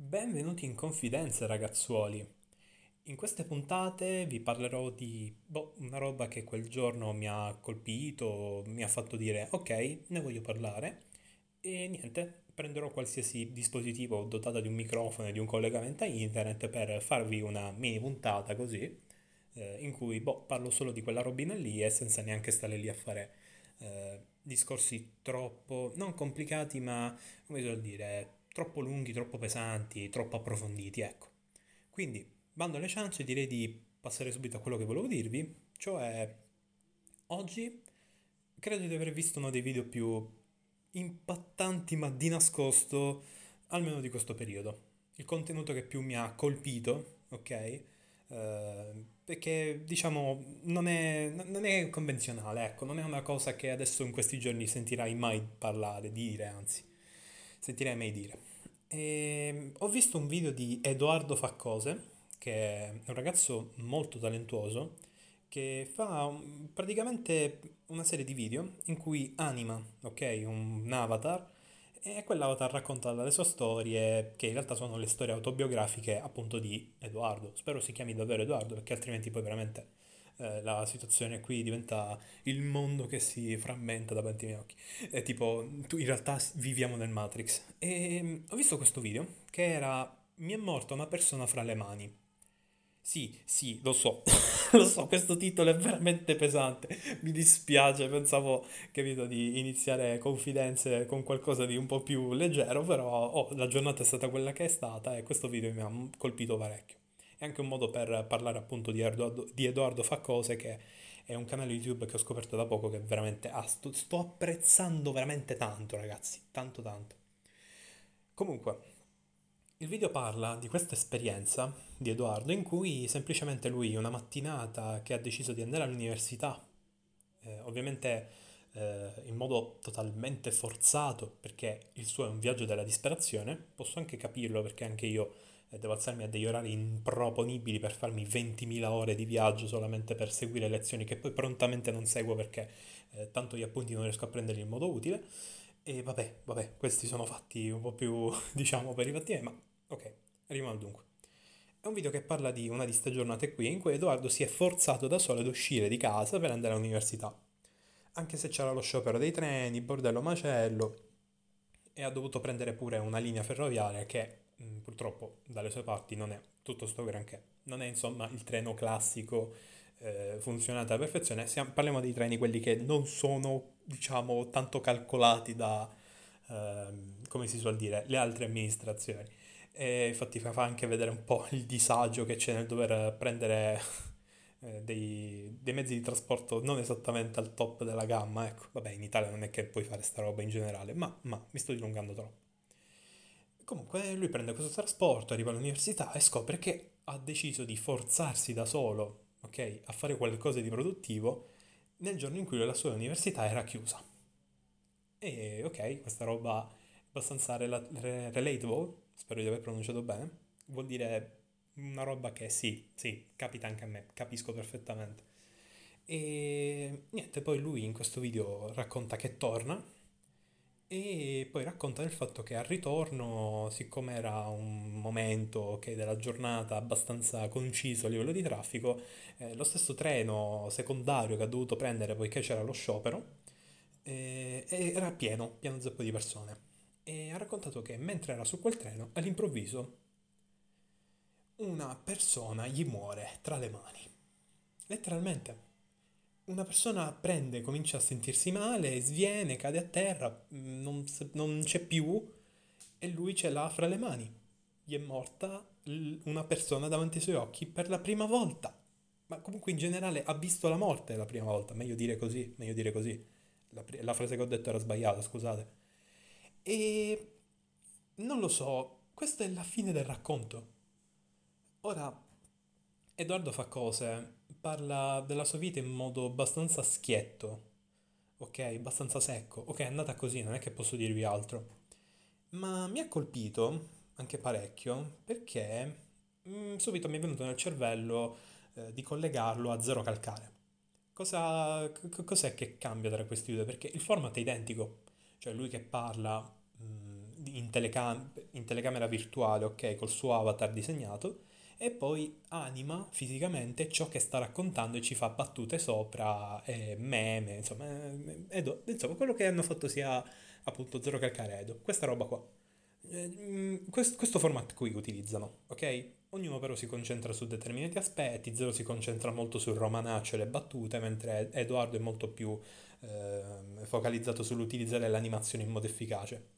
Benvenuti in confidenza, ragazzuoli. In queste puntate vi parlerò di boh, una roba che quel giorno mi ha colpito, mi ha fatto dire ok, ne voglio parlare e niente, prenderò qualsiasi dispositivo dotato di un microfono e di un collegamento a internet per farvi una mini puntata così, eh, in cui boh, parlo solo di quella robina lì e senza neanche stare lì a fare eh, discorsi troppo, non complicati, ma come si vuol dire troppo lunghi, troppo pesanti, troppo approfonditi, ecco. Quindi, bando alle ciance, direi di passare subito a quello che volevo dirvi, cioè oggi credo di aver visto uno dei video più impattanti ma di nascosto, almeno di questo periodo. Il contenuto che più mi ha colpito, ok? Uh, perché diciamo non è, non è convenzionale, ecco, non è una cosa che adesso in questi giorni sentirai mai parlare, dire, anzi, sentirei mai dire. E ho visto un video di Edoardo Faccose, che è un ragazzo molto talentuoso, che fa praticamente una serie di video in cui anima, ok, un avatar e quell'avatar racconta le sue storie, che in realtà sono le storie autobiografiche appunto di Edoardo. Spero si chiami davvero Edoardo, perché altrimenti poi veramente eh, la situazione qui diventa il mondo che si frammenta davanti ai miei occhi. È tipo, tu in realtà viviamo nel Matrix. E mm, ho visto questo video che era Mi è morta una persona fra le mani. Sì, sì, lo so, lo so, questo titolo è veramente pesante, mi dispiace, pensavo, capito, di iniziare confidenze con qualcosa di un po' più leggero, però oh, la giornata è stata quella che è stata e questo video mi ha colpito parecchio. È anche un modo per parlare appunto di Edoardo, di Edoardo Faccose che è un canale YouTube che ho scoperto da poco che veramente ah, sto, sto apprezzando veramente tanto ragazzi, tanto tanto. Comunque, il video parla di questa esperienza di Edoardo in cui semplicemente lui una mattinata che ha deciso di andare all'università, eh, ovviamente eh, in modo totalmente forzato perché il suo è un viaggio della disperazione, posso anche capirlo perché anche io devo alzarmi a degli orari improponibili per farmi 20.000 ore di viaggio solamente per seguire lezioni che poi prontamente non seguo perché eh, tanto gli appunti non riesco a prenderli in modo utile. E vabbè, vabbè, questi sono fatti un po' più, diciamo, per i fatti, ma ok, arriviamo al dunque. È un video che parla di una di queste giornate qui in cui Edoardo si è forzato da solo ad uscire di casa per andare all'università. Anche se c'era lo sciopero dei treni, bordello macello, e ha dovuto prendere pure una linea ferroviaria che purtroppo dalle sue parti non è tutto sto granché. Non è insomma il treno classico eh, funzionato alla perfezione. Siamo, parliamo dei treni quelli che non sono, diciamo, tanto calcolati da, eh, come si suol dire, le altre amministrazioni. E infatti fa anche vedere un po' il disagio che c'è nel dover prendere eh, dei, dei, mezzi di trasporto non esattamente al top della gamma. Ecco, vabbè, in Italia non è che puoi fare sta roba in generale, ma, ma mi sto dilungando troppo. Comunque lui prende questo trasporto, arriva all'università e scopre che ha deciso di forzarsi da solo, ok, a fare qualcosa di produttivo nel giorno in cui la sua università era chiusa. E ok, questa roba è abbastanza rela- relatable, spero di aver pronunciato bene, vuol dire una roba che sì, sì, capita anche a me, capisco perfettamente. E niente, poi lui in questo video racconta che torna e poi racconta del fatto che al ritorno, siccome era un momento okay, della giornata abbastanza conciso a livello di traffico, eh, lo stesso treno secondario che ha dovuto prendere poiché c'era lo sciopero eh, era pieno, pieno zeppo di persone. E ha raccontato che mentre era su quel treno, all'improvviso, una persona gli muore tra le mani. Letteralmente una persona prende, comincia a sentirsi male, sviene, cade a terra, mm, non, non c'è più e lui ce l'ha fra le mani. Gli è morta una persona davanti ai suoi occhi per la prima volta. Ma comunque in generale ha visto la morte la prima volta, meglio dire così, meglio dire così. La, la frase che ho detto era sbagliata, scusate. E non lo so, questa è la fine del racconto. Ora, Edoardo fa cose parla della sua vita in modo abbastanza schietto, ok? Abbastanza secco. Ok, è andata così, non è che posso dirvi altro. Ma mi ha colpito anche parecchio perché mh, mm, subito mi è venuto nel cervello eh, di collegarlo a Zero Calcare. Cosa, c- cos'è che cambia tra questi due? Perché il format è identico, cioè lui che parla mh, mm, in, telecam- in telecamera virtuale, ok, col suo avatar disegnato, e poi anima fisicamente ciò che sta raccontando e ci fa battute sopra, eh, meme, insomma, eh, Edo, insomma, quello che hanno fatto sia appunto Zero Calcare Edo, questa roba qua. Eh, questo, format qui utilizzano, ok? Ognuno però si concentra su determinati aspetti, Zero si concentra molto sul romanaccio e le battute, mentre Edoardo è molto più eh, focalizzato sull'utilizzare l'animazione in modo efficace.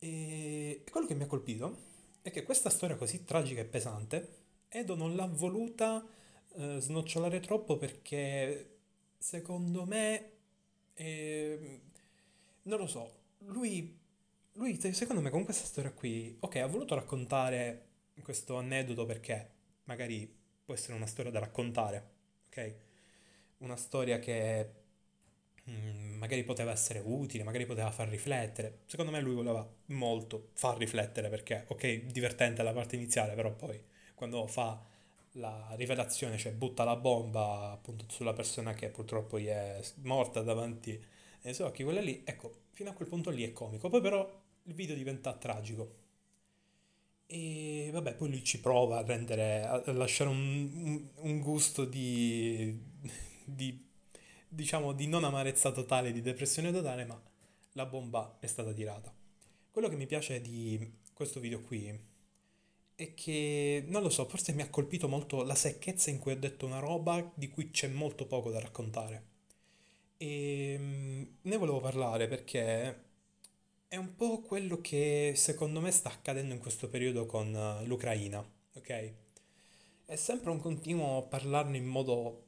E quello che mi ha colpito è che questa storia così tragica e pesante, Edo non l'ha voluta eh, snocciolare troppo perché secondo me, eh, non lo so, lui, lui secondo me con questa storia qui, ok, ha voluto raccontare questo aneddoto perché magari può essere una storia da raccontare, ok? Una storia che magari poteva essere utile, magari poteva far riflettere. Secondo me lui voleva molto far riflettere perché, ok, divertente la parte iniziale, però poi quando fa la rivelazione, cioè butta la bomba appunto sulla persona che purtroppo gli è morta davanti ai suoi occhi, quella lì, ecco, fino a quel punto lì è comico. Poi però il video diventa tragico. E vabbè, poi lui ci prova a rendere, a lasciare un, un, un gusto di, di diciamo di non amarezza totale, di depressione totale, ma la bomba è stata tirata. Quello che mi piace di questo video qui è che, non lo so, forse mi ha colpito molto la secchezza in cui ho detto una roba di cui c'è molto poco da raccontare. E mm, ne volevo parlare perché è un po' quello che secondo me sta accadendo in questo periodo con eh, l'Ucraina, ok? È sempre un continuo parlarne in modo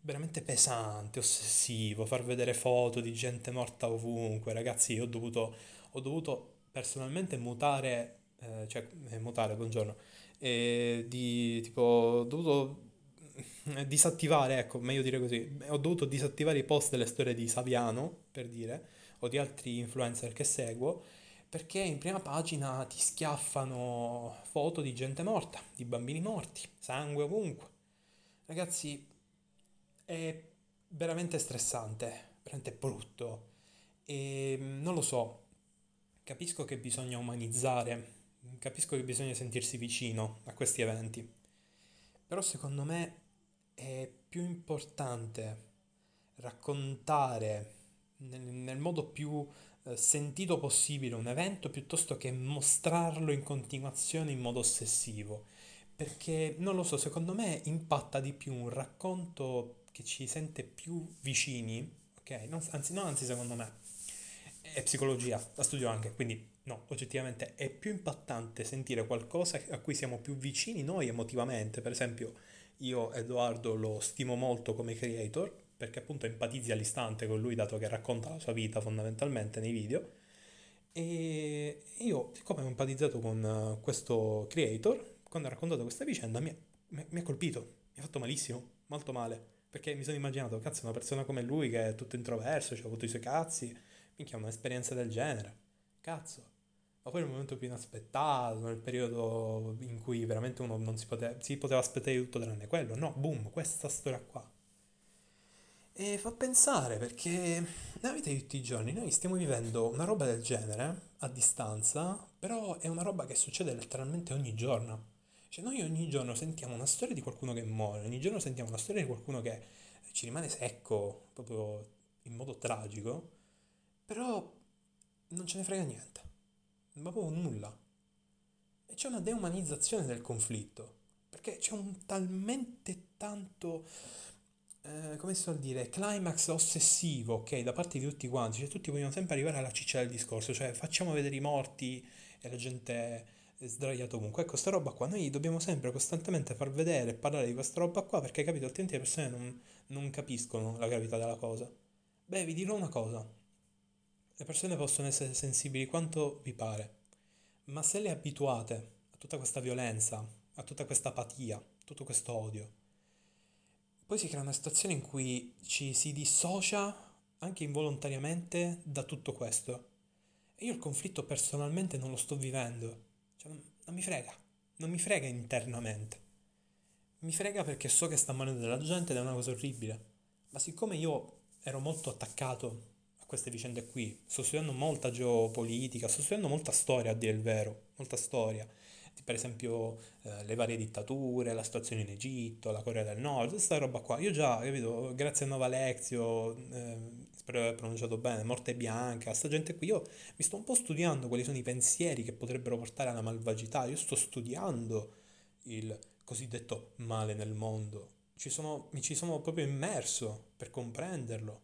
veramente pesante, ossessivo, far vedere foto di gente morta ovunque. Ragazzi, io ho dovuto, ho dovuto personalmente mutare, eh, cioè eh, mutare, buongiorno, e di tipo, ho dovuto eh, disattivare, ecco, meglio dire così, ho dovuto disattivare i post delle storie di Saviano, per dire, o di altri influencer che seguo, perché in prima pagina ti schiaffano foto di gente morta, di bambini morti, sangue ovunque. Ragazzi, è veramente stressante, veramente brutto. E mm, non lo so, capisco che bisogna umanizzare, capisco che bisogna sentirsi vicino a questi eventi, però secondo me è più importante raccontare nel, nel modo più eh, sentito possibile un evento piuttosto che mostrarlo in continuazione in modo ossessivo. Perché non lo so, secondo me impatta di più un racconto che ci sente più vicini, ok? Non, anzi, no, anzi, secondo me è psicologia, la studio anche, quindi no, oggettivamente è più impattante sentire qualcosa a cui siamo più vicini noi emotivamente. Per esempio, io Edoardo lo stimo molto come creator perché appunto empatizzi all'istante con lui dato che racconta la sua vita fondamentalmente nei video. E io, siccome ho empatizzato con questo creator, quando ha raccontato questa vicenda mi, mi, mi ha colpito, mi ha fatto malissimo, molto male. Perché mi sono immaginato, cazzo, una persona come lui che è tutto introverso, cioè, ha avuto i suoi cazzi, minchia, un'esperienza del genere. Cazzo. Ma poi nel momento più inaspettato, nel periodo in cui veramente uno non si poteva, si poteva aspettare di tutto tranne quello. No, boom, questa storia qua. E fa pensare perché nella vita di tutti i giorni noi stiamo vivendo una roba del genere a distanza, però è una roba che succede letteralmente ogni giorno. Cioè noi ogni giorno sentiamo una storia di qualcuno che muore, ogni giorno sentiamo una storia di qualcuno che ci rimane secco, proprio in modo tragico, però non ce ne frega niente, ma proprio nulla. E c'è una deumanizzazione del conflitto, perché c'è un talmente tanto, eh, come si suol dire, climax ossessivo, ok, da parte di tutti quanti, cioè tutti vogliono sempre arrivare alla ciccia del discorso, cioè facciamo vedere i morti e la gente sdraiato ovunque. Ecco, sta roba qua, noi dobbiamo sempre costantemente far vedere e parlare di questa roba qua perché, capito, altrimenti le persone non, non capiscono la gravità della cosa. Beh, vi dirò una cosa. Le persone possono essere sensibili quanto vi pare, ma se le abituate a tutta questa violenza, a tutta questa apatia, tutto questo odio, poi si crea una situazione in cui ci si dissocia anche involontariamente da tutto questo. E io il conflitto personalmente non lo sto vivendo cioè, non mi frega, non mi frega internamente. Mi frega perché so che sta morendo della gente ed è una cosa orribile. Ma siccome io ero molto attaccato a queste vicende qui. Sto studiando molta geopolitica, sto studiando molta storia a dire il vero, molta storia. Per esempio eh, le varie dittature, la situazione in Egitto, la Corea del Nord, questa roba qua. Io già, capito, grazie a Nova Lexio, eh, spero di aver pronunciato bene, Morte Bianca, sta gente qui, io mi sto un po' studiando quali sono i pensieri che potrebbero portare alla malvagità, io sto studiando il cosiddetto male nel mondo, ci sono, mi ci sono proprio immerso per comprenderlo,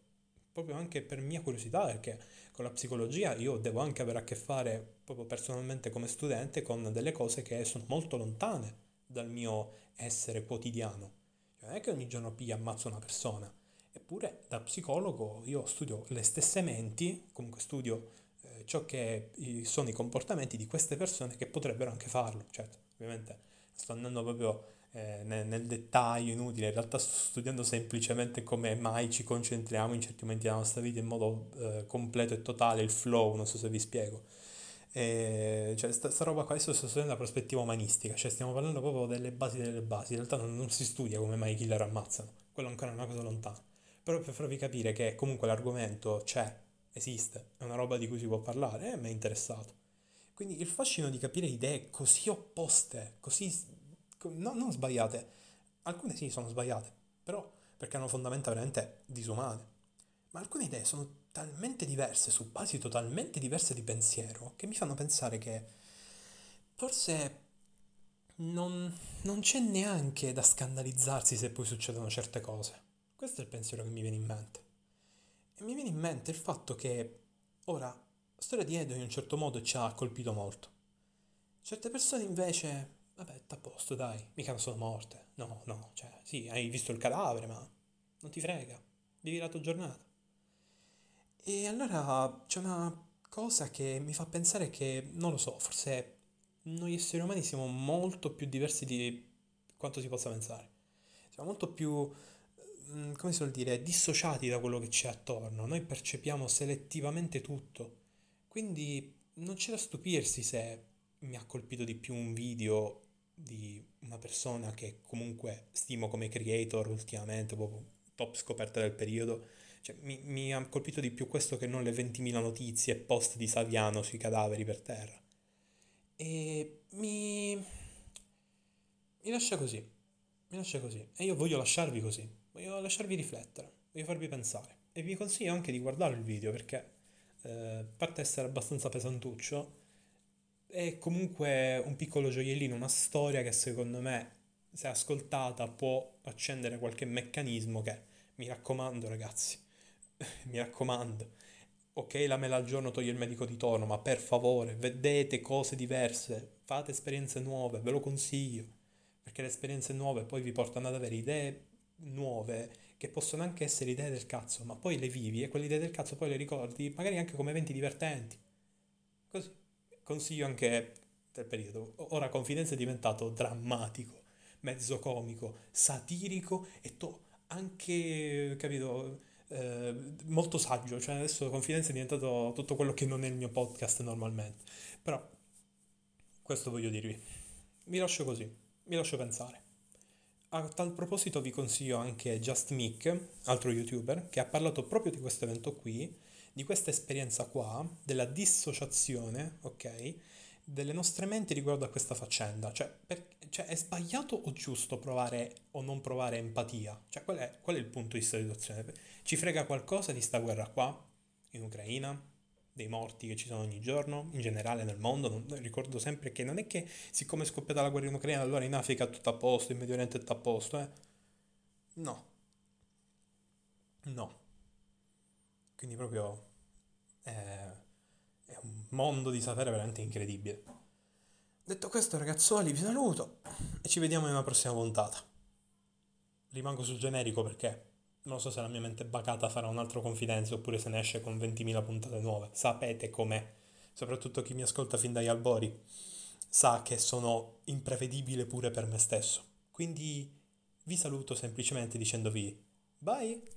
proprio anche per mia curiosità, perché con la psicologia io devo anche avere a che fare proprio personalmente come studente con delle cose che sono molto lontane dal mio essere quotidiano. Cioè, non è che ogni giorno piglia e ammazzo una persona, eppure da psicologo io studio le stesse menti, comunque studio eh, ciò che sono i comportamenti di queste persone che potrebbero anche farlo, certo, ovviamente sto andando proprio eh, nel, nel, dettaglio inutile, in realtà sto studiando semplicemente come mai ci concentriamo in certi momenti della nostra vita in modo eh, completo e totale, il flow, non so se vi spiego. E, cioè, sta, sta, roba qua adesso sto studiando la prospettiva umanistica, cioè stiamo parlando proprio delle basi delle basi, in realtà non, non si studia come mai i killer ammazzano, quello ancora è una cosa lontana. Però per farvi capire che comunque l'argomento c'è, esiste, è una roba di cui si può parlare, eh, mi è interessato. Quindi il fascino di capire idee così opposte, così no, non sbagliate, alcune sì sono sbagliate, però perché hanno fondamenta veramente disumane, ma alcune idee sono talmente diverse, su basi totalmente diverse di pensiero, che mi fanno pensare che forse non, non c'è neanche da scandalizzarsi se poi succedono certe cose. Questo è il pensiero che mi viene in mente. E mi viene in mente il fatto che ora la storia di Edo in un certo modo ci ha colpito molto. Certe persone invece vabbè, a posto, dai, mica non sono morte. No, no, cioè, sì, hai visto il cadavere, ma non ti frega, vivi la tua giornata. E allora c'è una cosa che mi fa pensare che, non lo so, forse noi esseri umani siamo molto più diversi di quanto si possa pensare. Siamo molto più, mm, come si vuol dire, dissociati da quello che c'è attorno. Noi percepiamo selettivamente tutto. Quindi non c'è da stupirsi se mi ha colpito di più un video di una persona che comunque stimo come creator ultimamente, proprio top scoperta del periodo. Cioè, mi, mi, ha colpito di più questo che non le 20.000 notizie post di Saviano sui cadaveri per terra. E mi... mi lascia così, mi lascia così. E io voglio lasciarvi così, voglio lasciarvi riflettere, voglio farvi pensare. E vi consiglio anche di guardare il video perché, eh, a parte essere abbastanza pesantuccio, è comunque un piccolo gioiellino, una storia che secondo me, se ascoltata, può accendere qualche meccanismo che, mi raccomando ragazzi, mi raccomando, ok la mela al giorno toglie il medico di torno, ma per favore vedete cose diverse, fate esperienze nuove, ve lo consiglio, perché le esperienze nuove poi vi portano ad avere idee nuove che possono anche essere idee del cazzo, ma poi le vivi e quelle idee del cazzo poi le ricordi magari anche come eventi divertenti. Così consiglio anche del periodo. Ora Confidenza è diventato drammatico, mezzo comico, satirico e to- anche, capito, eh, molto saggio. Cioè adesso Confidenza è diventato tutto quello che non è il mio podcast normalmente. Però questo voglio dirvi. Vi lascio così, vi lascio pensare. A tal proposito vi consiglio anche Just Mick, altro youtuber, che ha parlato proprio di questo evento qui di questa esperienza qua, della dissociazione, ok? Delle nostre menti riguardo a questa faccenda. Cioè, per, cioè è sbagliato o giusto provare o non provare empatia? Cioè, qual è, qual è il punto di questa situazione? Ci frega qualcosa di sta guerra qua, in Ucraina? dei morti che ci sono ogni giorno, in generale nel mondo. Non, ricordo sempre che non è che siccome è scoppiata la guerra in Ucraina, allora in Africa è tutto a posto, in Medio Oriente è tutto a posto, eh? No. No. Quindi proprio mondo di sapere veramente incredibile. Detto questo ragazzuoli vi saluto e ci vediamo in una prossima puntata. Rimango sul generico perché non so se la mia mente bacata farà un altro confidenza oppure se ne esce con 20.000 puntate nuove. Sapete com'è, soprattutto chi mi ascolta fin dagli albori, sa che sono imprevedibile pure per me stesso. Quindi vi saluto semplicemente dicendovi bye!